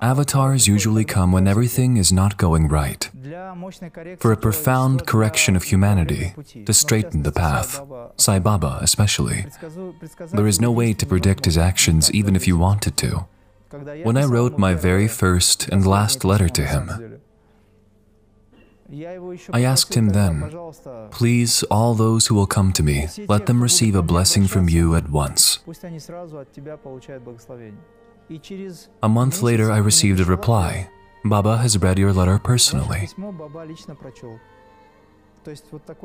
Avatars usually come when everything is not going right. For a profound correction of humanity, to straighten the path, Sai Baba especially. There is no way to predict his actions even if you wanted to. When I wrote my very first and last letter to him, I asked him then, Please, all those who will come to me, let them receive a blessing from you at once. A month later, I received a reply. Baba has read your letter personally.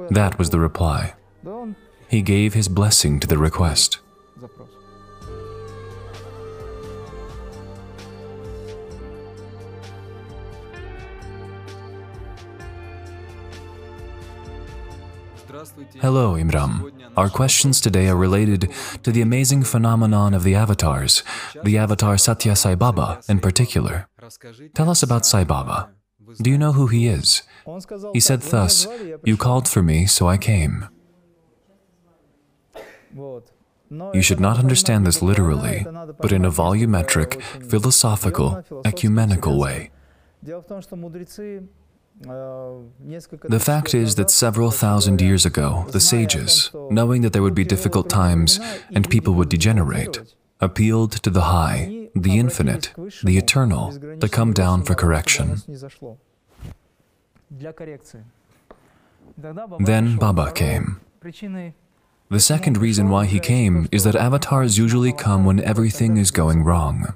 That was the reply. He gave his blessing to the request. Hello, Imram. Our questions today are related to the amazing phenomenon of the avatars, the avatar Sathya Sai Baba in particular. Tell us about Sai Baba. Do you know who he is? He said thus, You called for me, so I came. You should not understand this literally, but in a volumetric, philosophical, ecumenical way. The fact is that several thousand years ago, the sages, knowing that there would be difficult times and people would degenerate, appealed to the high, the infinite, the eternal, to come down for correction. Then Baba came. The second reason why he came is that avatars usually come when everything is going wrong.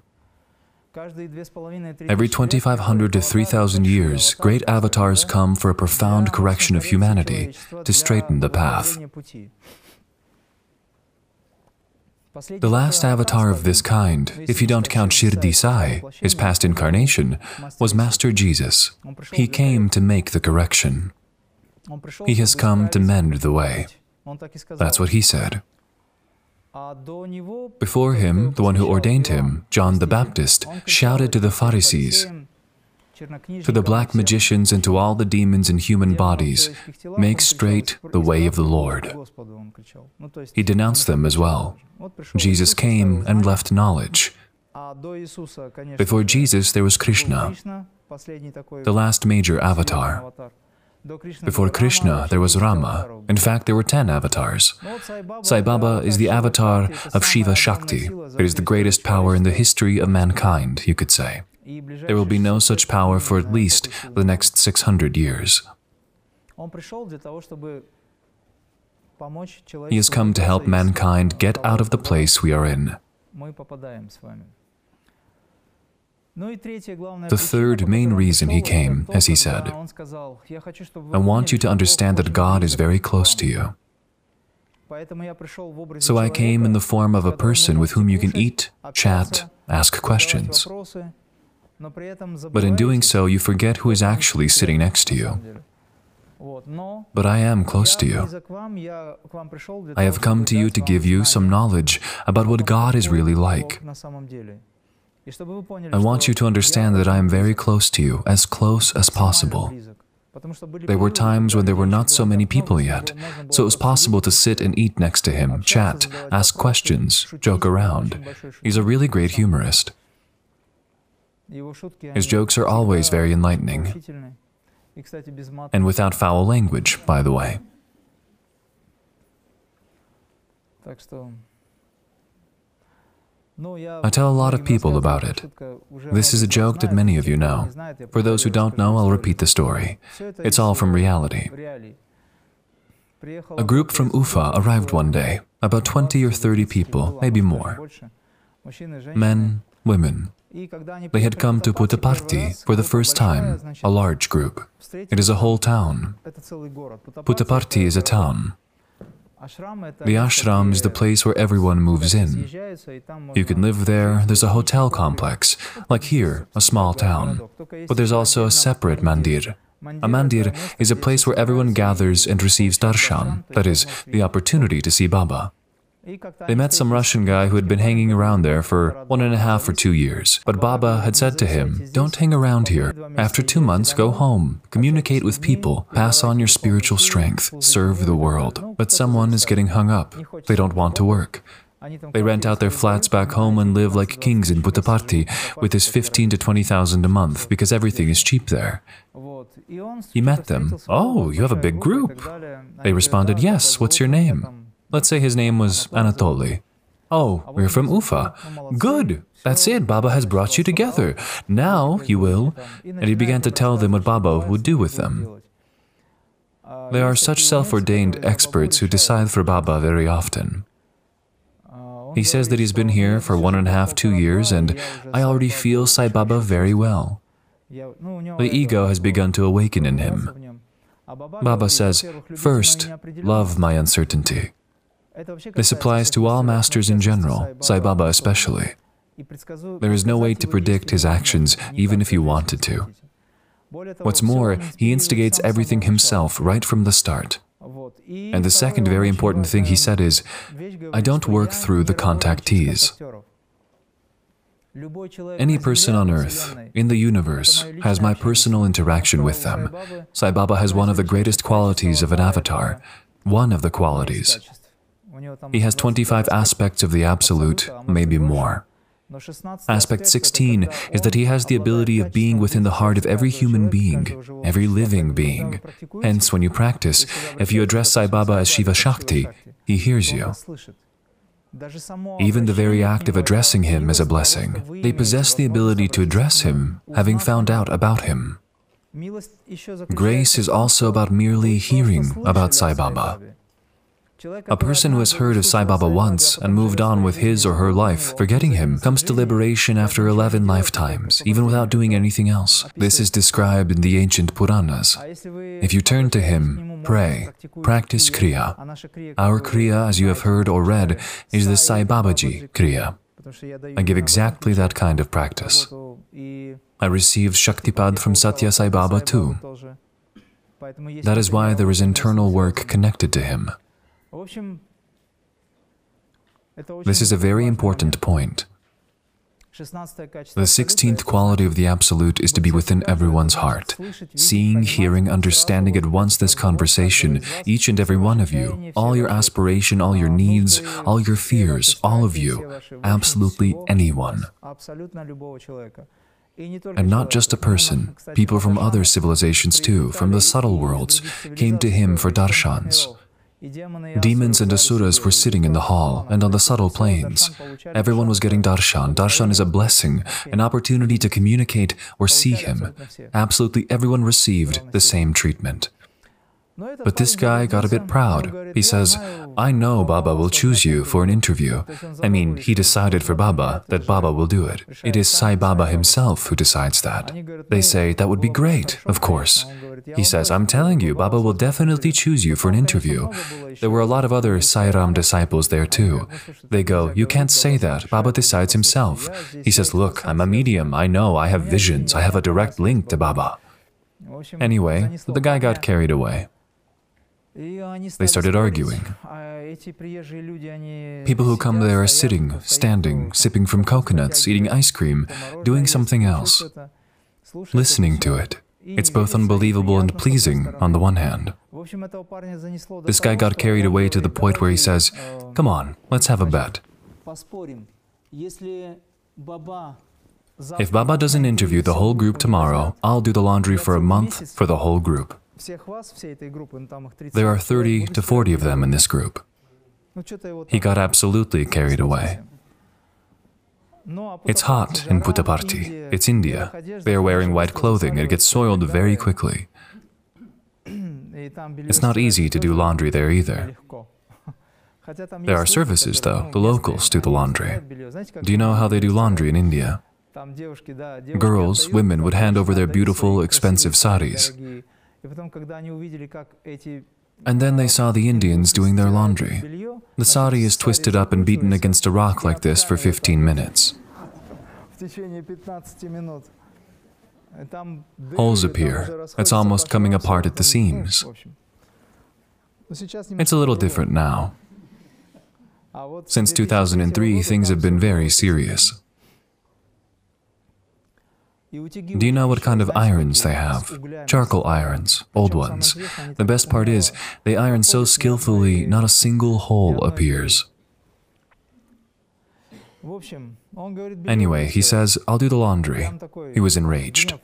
Every 2,500 to 3,000 years, great avatars come for a profound correction of humanity to straighten the path. The last avatar of this kind, if you don't count Shirdi Sai, his past incarnation, was Master Jesus. He came to make the correction. He has come to mend the way. That's what he said. Before him, the one who ordained him, John the Baptist, shouted to the Pharisees, to the black magicians and to all the demons in human bodies, make straight the way of the Lord. He denounced them as well. Jesus came and left knowledge. Before Jesus, there was Krishna, the last major avatar. Before Krishna, there was Rama. In fact, there were ten avatars. Sai Baba is the avatar of Shiva Shakti. It is the greatest power in the history of mankind, you could say. There will be no such power for at least the next 600 years. He has come to help mankind get out of the place we are in. The third main reason he came, as he said, I want you to understand that God is very close to you. So I came in the form of a person with whom you can eat, chat, ask questions. But in doing so, you forget who is actually sitting next to you. But I am close to you. I have come to you to give you some knowledge about what God is really like. I want you to understand that I am very close to you, as close as possible. There were times when there were not so many people yet, so it was possible to sit and eat next to him, chat, ask questions, joke around. He's a really great humorist. His jokes are always very enlightening, and without foul language, by the way. I tell a lot of people about it. This is a joke that many of you know. For those who don't know, I'll repeat the story. It's all from reality. A group from Ufa arrived one day, about 20 or 30 people, maybe more. Men, women. They had come to Puttaparthi for the first time, a large group. It is a whole town. Puttaparthi is a town. The ashram is the place where everyone moves in. You can live there, there's a hotel complex, like here, a small town. But there's also a separate mandir. A mandir is a place where everyone gathers and receives darshan, that is, the opportunity to see Baba. They met some Russian guy who had been hanging around there for one and a half or two years. But Baba had said to him, Don't hang around here. After two months, go home, communicate with people, pass on your spiritual strength, serve the world. But someone is getting hung up. They don't want to work. They rent out their flats back home and live like kings in Puttaparthi with his 15 to 20,000 a month because everything is cheap there. He met them. Oh, you have a big group. They responded, Yes, what's your name? Let's say his name was Anatoly. Oh, we're from Ufa. Good. That's it. Baba has brought you together. Now you will. And he began to tell them what Baba would do with them. There are such self ordained experts who decide for Baba very often. He says that he's been here for one and a half, two years, and I already feel Sai Baba very well. The ego has begun to awaken in him. Baba says, First, love my uncertainty. This applies to all masters in general, Sai Baba especially. There is no way to predict his actions, even if you wanted to. What's more, he instigates everything himself right from the start. And the second very important thing he said is, I don't work through the contactees. Any person on earth, in the universe, has my personal interaction with them. Sai Baba has one of the greatest qualities of an avatar, one of the qualities. He has 25 aspects of the Absolute, maybe more. Aspect 16 is that he has the ability of being within the heart of every human being, every living being. Hence, when you practice, if you address Sai Baba as Shiva Shakti, he hears you. Even the very act of addressing him is a blessing. They possess the ability to address him, having found out about him. Grace is also about merely hearing about Sai Baba. A person who has heard of Sai Baba once and moved on with his or her life, forgetting him, comes to liberation after 11 lifetimes, even without doing anything else. This is described in the ancient Puranas. If you turn to him, pray, practice Kriya. Our Kriya, as you have heard or read, is the Sai Babaji Kriya. I give exactly that kind of practice. I received Shaktipat from Sathya Sai Baba too. That is why there is internal work connected to him. This is a very important point. The 16th quality of the Absolute is to be within everyone's heart. Seeing, hearing, understanding at once this conversation, each and every one of you, all your aspiration, all your needs, all your fears, all of you, absolutely anyone. And not just a person, people from other civilizations too, from the subtle worlds, came to him for darshans. Demons and asuras were sitting in the hall and on the subtle planes. Everyone was getting darshan. Darshan is a blessing, an opportunity to communicate or see him. Absolutely everyone received the same treatment. But this guy got a bit proud. He says, I know Baba will choose you for an interview. I mean, he decided for Baba that Baba will do it. It is Sai Baba himself who decides that. They say, that would be great, of course. He says, I'm telling you, Baba will definitely choose you for an interview. There were a lot of other Sai Ram disciples there too. They go, You can't say that. Baba decides himself. He says, Look, I'm a medium. I know. I have visions. I have a direct link to Baba. Anyway, the guy got carried away. They started arguing. People who come there are sitting, standing, sipping from coconuts, eating ice cream, doing something else, listening to it. It's both unbelievable and pleasing on the one hand. This guy got carried away to the point where he says, Come on, let's have a bet. If Baba doesn't interview the whole group tomorrow, I'll do the laundry for a month for the whole group. There are 30 to 40 of them in this group. He got absolutely carried away. It's hot in Puttaparthi. It's India. They are wearing white clothing. It gets soiled very quickly. It's not easy to do laundry there either. There are services, though. The locals do the laundry. Do you know how they do laundry in India? Girls, women would hand over their beautiful, expensive saris. And then they saw the Indians doing their laundry. The sari is twisted up and beaten against a rock like this for 15 minutes. Holes appear. It's almost coming apart at the seams. It's a little different now. Since 2003, things have been very serious. Do you know what kind of irons they have? Charcoal irons, old ones. The best part is, they iron so skillfully, not a single hole appears. Anyway, he says, I'll do the laundry. He was enraged.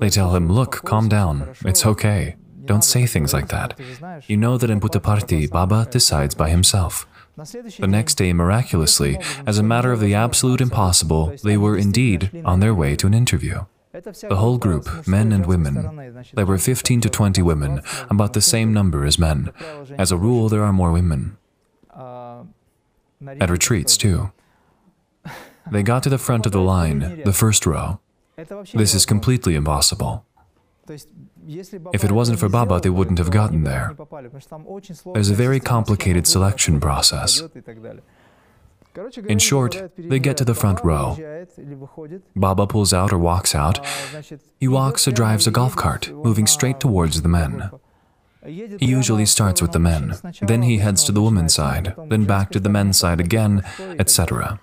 They tell him, Look, calm down. It's okay. Don't say things like that. You know that in Puttaparthi, Baba decides by himself. The next day, miraculously, as a matter of the absolute impossible, they were indeed on their way to an interview. The whole group, men and women, there were 15 to 20 women, about the same number as men. As a rule, there are more women. At retreats, too. They got to the front of the line, the first row. This is completely impossible. If it wasn't for Baba, they wouldn't have gotten there. There's a very complicated selection process. In short, they get to the front row. Baba pulls out or walks out. He walks or drives a golf cart, moving straight towards the men. He usually starts with the men, then he heads to the women's side, then back to the men's side again, etc.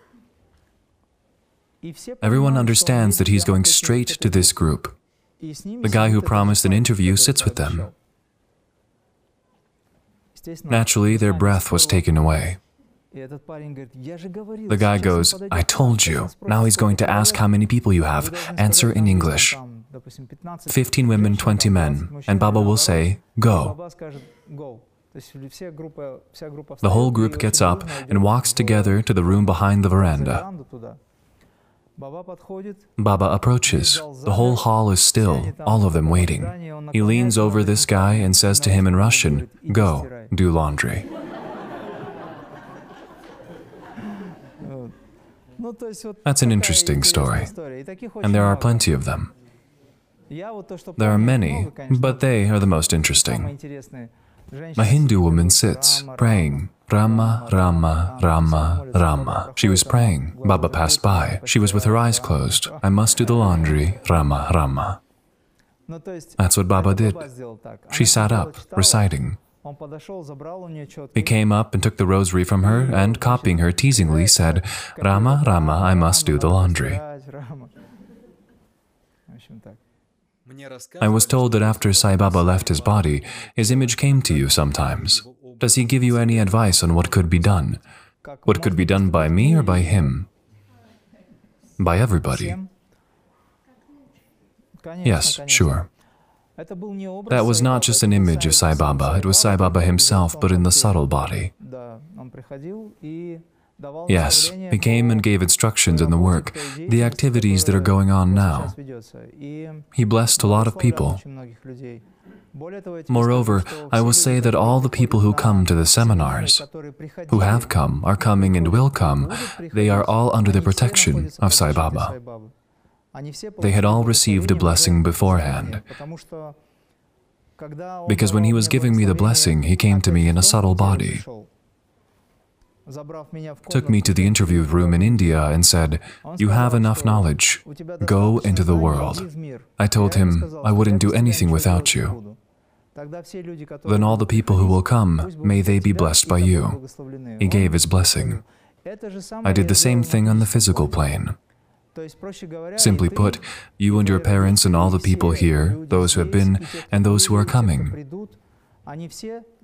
Everyone understands that he's going straight to this group. The guy who promised an interview sits with them. Naturally, their breath was taken away. The guy goes, I told you. Now he's going to ask how many people you have. Answer in English. 15 women, 20 men. And Baba will say, Go. The whole group gets up and walks together to the room behind the veranda. Baba approaches. The whole hall is still, all of them waiting. He leans over this guy and says to him in Russian, Go, do laundry. That's an interesting story, and there are plenty of them. There are many, but they are the most interesting. A Hindu woman sits, praying, Rama, Rama, Rama, Rama. She was praying. Baba passed by. She was with her eyes closed. I must do the laundry, Rama, Rama. That's what Baba did. She sat up, reciting. He came up and took the rosary from her and, copying her teasingly, said, Rama, Rama, I must do the laundry. I was told that after Sai Baba left his body, his image came to you sometimes. Does he give you any advice on what could be done? What could be done by me or by him? By everybody. Yes, sure. That was not just an image of Sai Baba, it was Sai Baba himself, but in the subtle body. Yes, he came and gave instructions in the work, the activities that are going on now. He blessed a lot of people. Moreover, I will say that all the people who come to the seminars, who have come, are coming and will come, they are all under the protection of Sai Baba. They had all received a blessing beforehand. Because when he was giving me the blessing, he came to me in a subtle body, took me to the interview room in India and said, You have enough knowledge. Go into the world. I told him, I wouldn't do anything without you. Then all the people who will come, may they be blessed by you. He gave his blessing. I did the same thing on the physical plane. Simply put, you and your parents and all the people here, those who have been and those who are coming,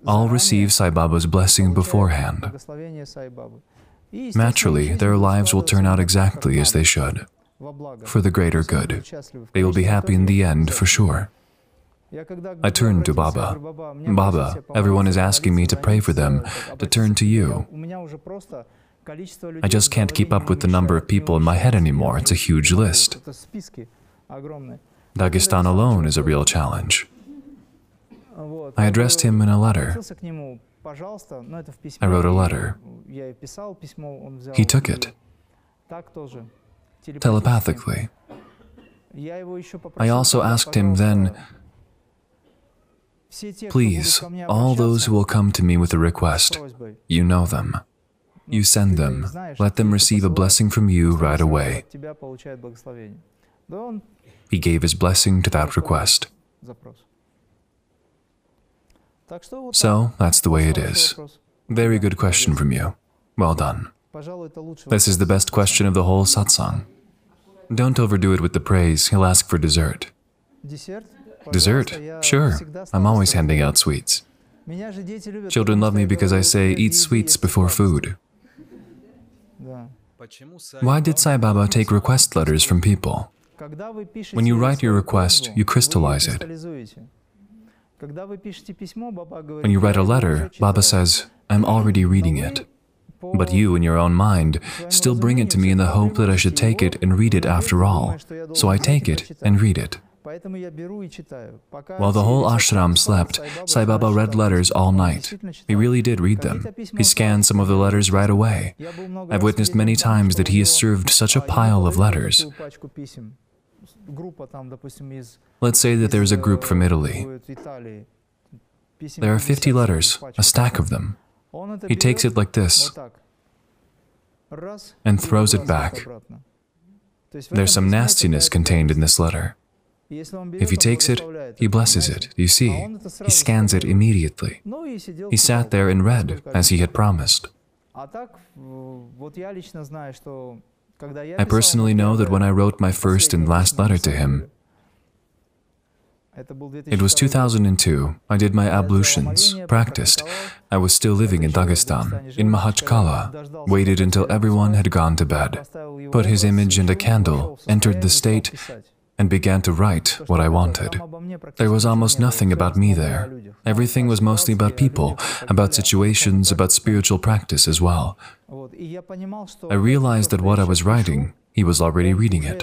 all receive Sai Baba's blessing beforehand. Naturally, their lives will turn out exactly as they should, for the greater good. They will be happy in the end for sure. I turned to Baba. Baba, everyone is asking me to pray for them, to turn to you. I just can't keep up with the number of people in my head anymore. It's a huge list. Dagestan alone is a real challenge. I addressed him in a letter. I wrote a letter. He took it telepathically. I also asked him then, Please, all those who will come to me with a request, you know them. You send them. Let them receive a blessing from you right away. He gave his blessing to that request. So, that's the way it is. Very good question from you. Well done. This is the best question of the whole satsang. Don't overdo it with the praise, he'll ask for dessert. Dessert? Sure, I'm always handing out sweets. Children love me because I say, eat sweets before food. Why did Sai Baba take request letters from people? When you write your request, you crystallize it. When you write a letter, Baba says, I'm already reading it. But you, in your own mind, still bring it to me in the hope that I should take it and read it after all. So I take it and read it. While the whole ashram slept, Sai Baba read letters all night. He really did read them. He scanned some of the letters right away. I've witnessed many times that he has served such a pile of letters. Let's say that there is a group from Italy. There are 50 letters, a stack of them. He takes it like this and throws it back. There's some nastiness contained in this letter. If he takes it, he blesses it. You see, he scans it immediately. He sat there and read, as he had promised. I personally know that when I wrote my first and last letter to him, it was 2002. I did my ablutions, practiced. I was still living in Dagestan, in Makhachkala, waited until everyone had gone to bed, put his image and a candle, entered the state, and began to write what I wanted. There was almost nothing about me there. Everything was mostly about people, about situations, about spiritual practice as well. I realized that what I was writing, he was already reading it.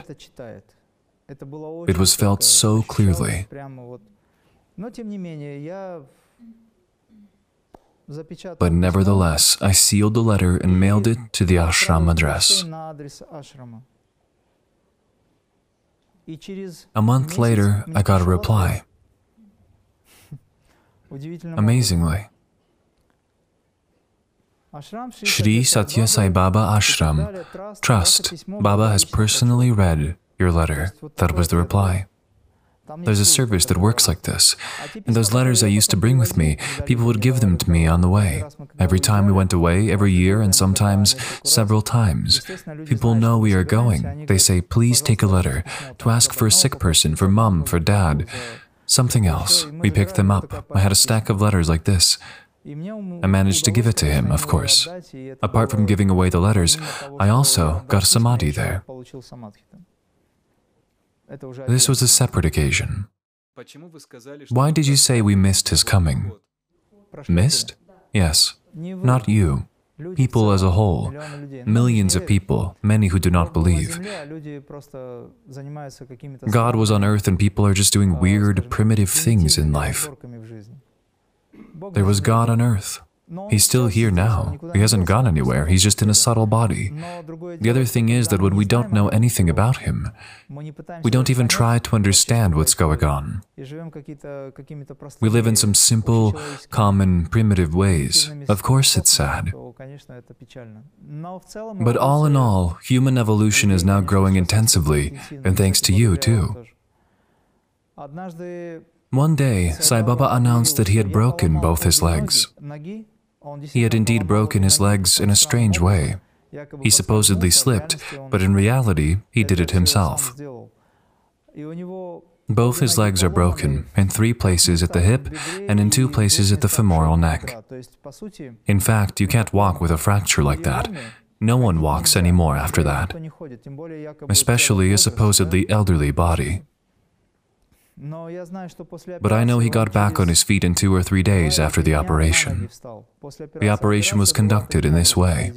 It was felt so clearly. But nevertheless, I sealed the letter and mailed it to the ashram address. A month later, I got a reply. Amazingly. Shri Sathya Sai Baba Ashram, Trust, Baba has personally read your letter. That was the reply. There's a service that works like this. And those letters I used to bring with me, people would give them to me on the way. Every time we went away, every year, and sometimes several times. People know we are going. They say, please take a letter to ask for a sick person, for mom, for dad. Something else. We picked them up. I had a stack of letters like this. I managed to give it to him, of course. Apart from giving away the letters, I also got samadhi there. This was a separate occasion. Why did you say we missed his coming? Missed? Yes. Not you. People as a whole. Millions of people, many who do not believe. God was on earth and people are just doing weird, primitive things in life. There was God on earth. He's still here now. He hasn't gone anywhere. He's just in a subtle body. The other thing is that when we don't know anything about him, we don't even try to understand what's going on. We live in some simple, common, primitive ways. Of course, it's sad. But all in all, human evolution is now growing intensively, and thanks to you, too. One day, Sai Baba announced that he had broken both his legs. He had indeed broken his legs in a strange way. He supposedly slipped, but in reality, he did it himself. Both his legs are broken, in three places at the hip and in two places at the femoral neck. In fact, you can't walk with a fracture like that. No one walks anymore after that, especially a supposedly elderly body. But I know he got back on his feet in two or three days after the operation. The operation was conducted in this way.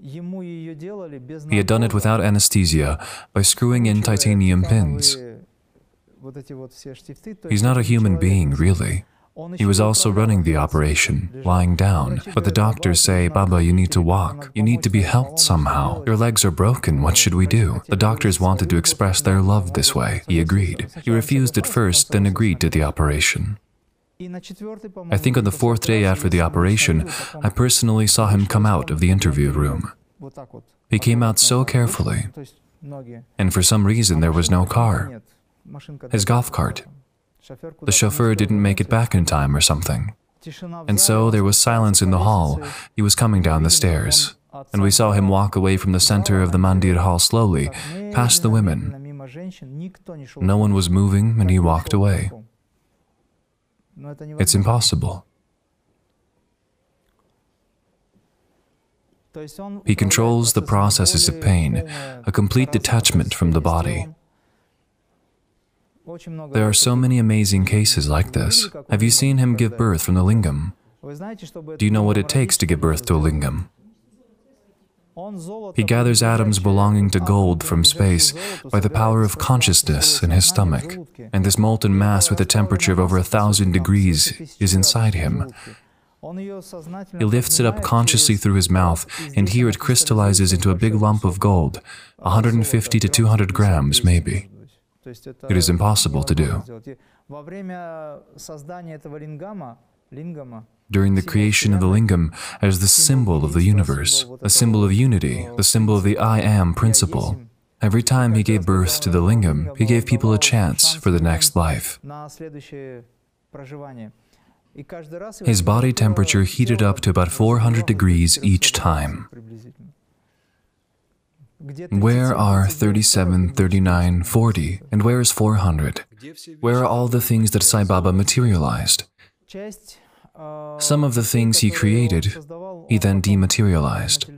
He had done it without anesthesia by screwing in titanium pins. He's not a human being, really. He was also running the operation, lying down. But the doctors say, Baba, you need to walk. You need to be helped somehow. Your legs are broken. What should we do? The doctors wanted to express their love this way. He agreed. He refused at first, then agreed to the operation. I think on the fourth day after the operation, I personally saw him come out of the interview room. He came out so carefully, and for some reason there was no car. His golf cart. The chauffeur didn't make it back in time or something. And so there was silence in the hall. He was coming down the stairs. And we saw him walk away from the center of the Mandir hall slowly, past the women. No one was moving, and he walked away. It's impossible. He controls the processes of pain, a complete detachment from the body. There are so many amazing cases like this. Have you seen him give birth from the lingam? Do you know what it takes to give birth to a lingam? He gathers atoms belonging to gold from space by the power of consciousness in his stomach, and this molten mass with a temperature of over a thousand degrees is inside him. He lifts it up consciously through his mouth, and here it crystallizes into a big lump of gold, 150 to 200 grams, maybe. It is impossible to do. During the creation of the lingam, as the symbol of the universe, a symbol of unity, the symbol of the I am principle, every time he gave birth to the lingam, he gave people a chance for the next life. His body temperature heated up to about 400 degrees each time. Where are 37, 39, 40, and where is 400? Where are all the things that Sai Baba materialized? Some of the things he created, he then dematerialized.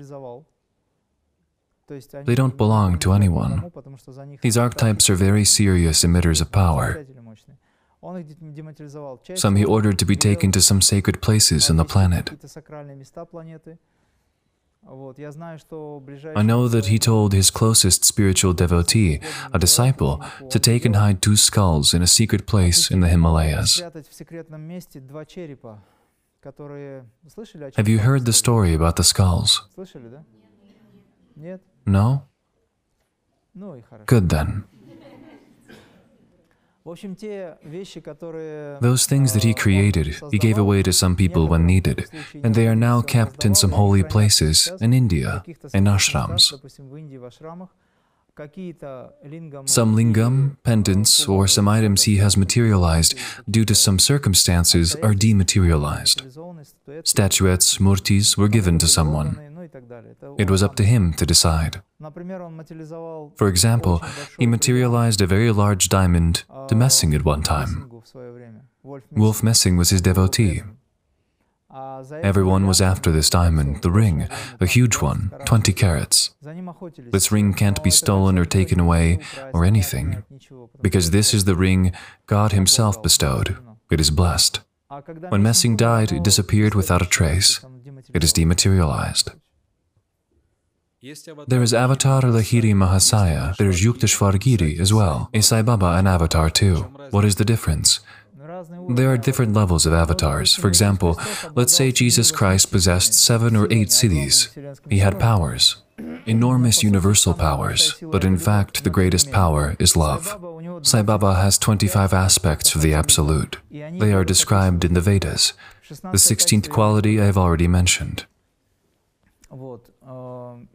They don't belong to anyone. These archetypes are very serious emitters of power. Some he ordered to be taken to some sacred places on the planet. I know that he told his closest spiritual devotee, a disciple, to take and hide two skulls in a secret place in the Himalayas. Have you heard the story about the skulls? No? Good then. Those things that he created, he gave away to some people when needed, and they are now kept in some holy places in India, in ashrams. Some lingam, pendants, or some items he has materialized due to some circumstances are dematerialized. Statuettes, murtis were given to someone. It was up to him to decide. For example, he materialized a very large diamond to Messing at one time. Wolf Messing was his devotee. Everyone was after this diamond, the ring, a huge one, 20 carats. This ring can't be stolen or taken away or anything, because this is the ring God Himself bestowed. It is blessed. When Messing died, it disappeared without a trace. It is dematerialized. There is Avatar Lahiri Mahasaya. There is Yukteswar Giri as well. Is Sai Baba an avatar too? What is the difference? There are different levels of avatars. For example, let's say Jesus Christ possessed seven or eight siddhis. He had powers, enormous universal powers, but in fact, the greatest power is love. Sai Baba has 25 aspects of the Absolute. They are described in the Vedas. The 16th quality I have already mentioned.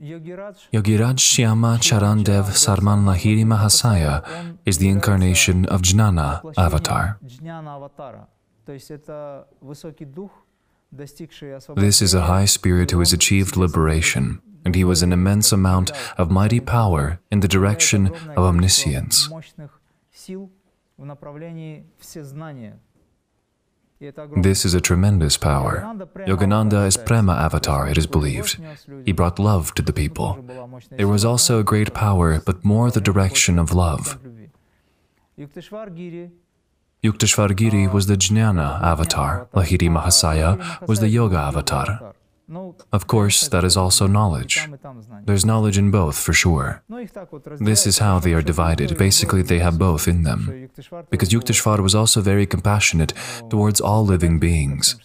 Yogiraj Shyama Charandev Sarman Lahiri Mahasaya is the incarnation of Jnana avatar. This is a high spirit who has achieved liberation, and he was an immense amount of mighty power in the direction of omniscience. This is a tremendous power. Yogananda is Prema avatar, it is believed. He brought love to the people. There was also a great power, but more the direction of love. Yukteswar Giri was the Jnana avatar. Lahiri Mahasaya was the Yoga avatar. Of course, that is also knowledge. There's knowledge in both, for sure. This is how they are divided. Basically, they have both in them. Because Yukteswar was also very compassionate towards all living beings.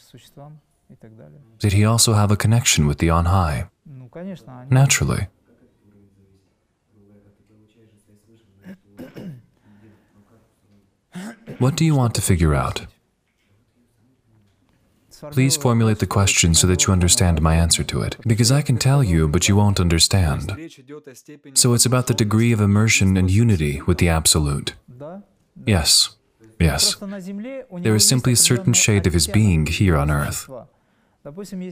Did he also have a connection with the On High? Naturally. What do you want to figure out? Please formulate the question so that you understand my answer to it, because I can tell you, but you won't understand. So it's about the degree of immersion and unity with the Absolute. Yes, yes. There is simply a certain shade of his being here on earth.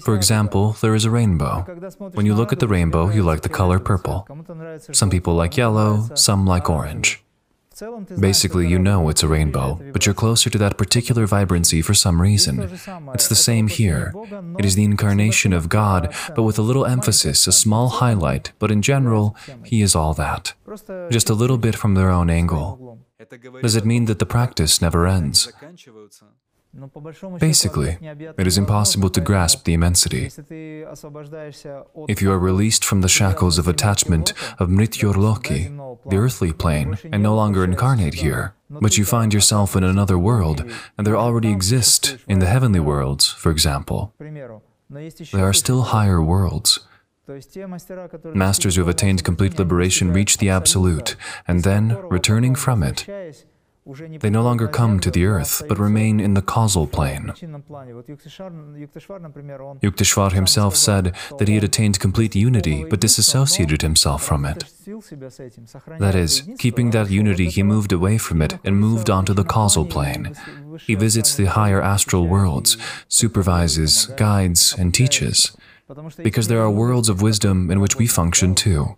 For example, there is a rainbow. When you look at the rainbow, you like the color purple. Some people like yellow, some like orange. Basically, you know it's a rainbow, but you're closer to that particular vibrancy for some reason. It's the same here. It is the incarnation of God, but with a little emphasis, a small highlight, but in general, He is all that. Just a little bit from their own angle. Does it mean that the practice never ends? Basically, it is impossible to grasp the immensity. If you are released from the shackles of attachment of Mrityorloki, the earthly plane, and no longer incarnate here, but you find yourself in another world, and there already exist in the heavenly worlds, for example, there are still higher worlds. Masters who have attained complete liberation reach the Absolute, and then, returning from it, they no longer come to the earth, but remain in the causal plane. Yukteswar himself said that he had attained complete unity, but disassociated himself from it. That is, keeping that unity, he moved away from it and moved onto the causal plane. He visits the higher astral worlds, supervises, guides, and teaches, because there are worlds of wisdom in which we function too.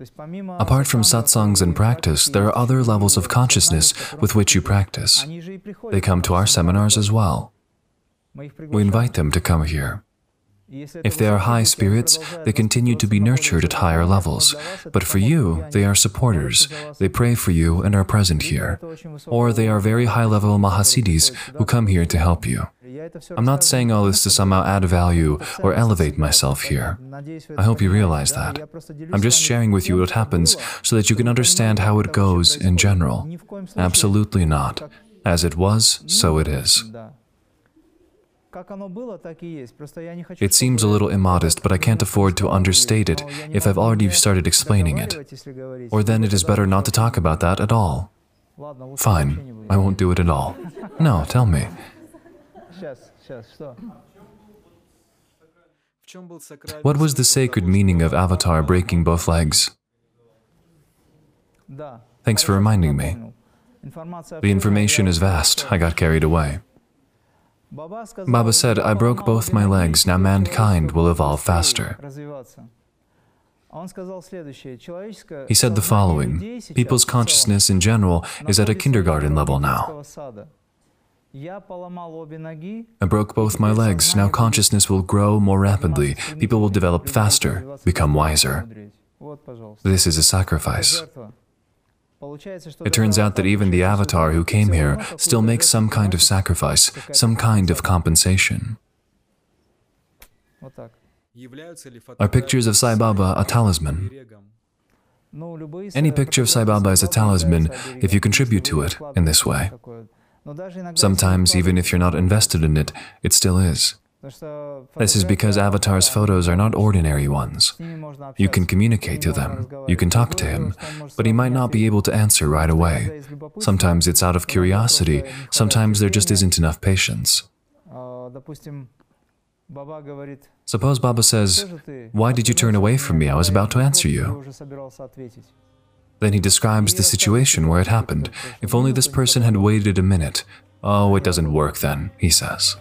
Apart from satsangs and practice, there are other levels of consciousness with which you practice. They come to our seminars as well. We invite them to come here. If they are high spirits, they continue to be nurtured at higher levels. But for you, they are supporters. They pray for you and are present here. Or they are very high level Mahasiddhis who come here to help you. I'm not saying all this to somehow add value or elevate myself here. I hope you realize that. I'm just sharing with you what happens so that you can understand how it goes in general. Absolutely not. As it was, so it is. It seems a little immodest, but I can't afford to understate it if I've already started explaining it. Or then it is better not to talk about that at all. Fine, I won't do it at all. No, tell me. What was the sacred meaning of Avatar breaking both legs? Thanks for reminding me. The information is vast, I got carried away. Baba said, I broke both my legs, now mankind will evolve faster. He said the following People's consciousness in general is at a kindergarten level now. I broke both my legs. Now consciousness will grow more rapidly. People will develop faster, become wiser. This is a sacrifice. It turns out that even the avatar who came here still makes some kind of sacrifice, some kind of compensation. Are pictures of Sai Baba a talisman? Any picture of Sai Baba is a talisman if you contribute to it in this way. Sometimes, even if you're not invested in it, it still is. This is because Avatar's photos are not ordinary ones. You can communicate to them, you can talk to him, but he might not be able to answer right away. Sometimes it's out of curiosity, sometimes there just isn't enough patience. Suppose Baba says, Why did you turn away from me? I was about to answer you. Then he describes the situation where it happened. If only this person had waited a minute. Oh, it doesn't work then, he says.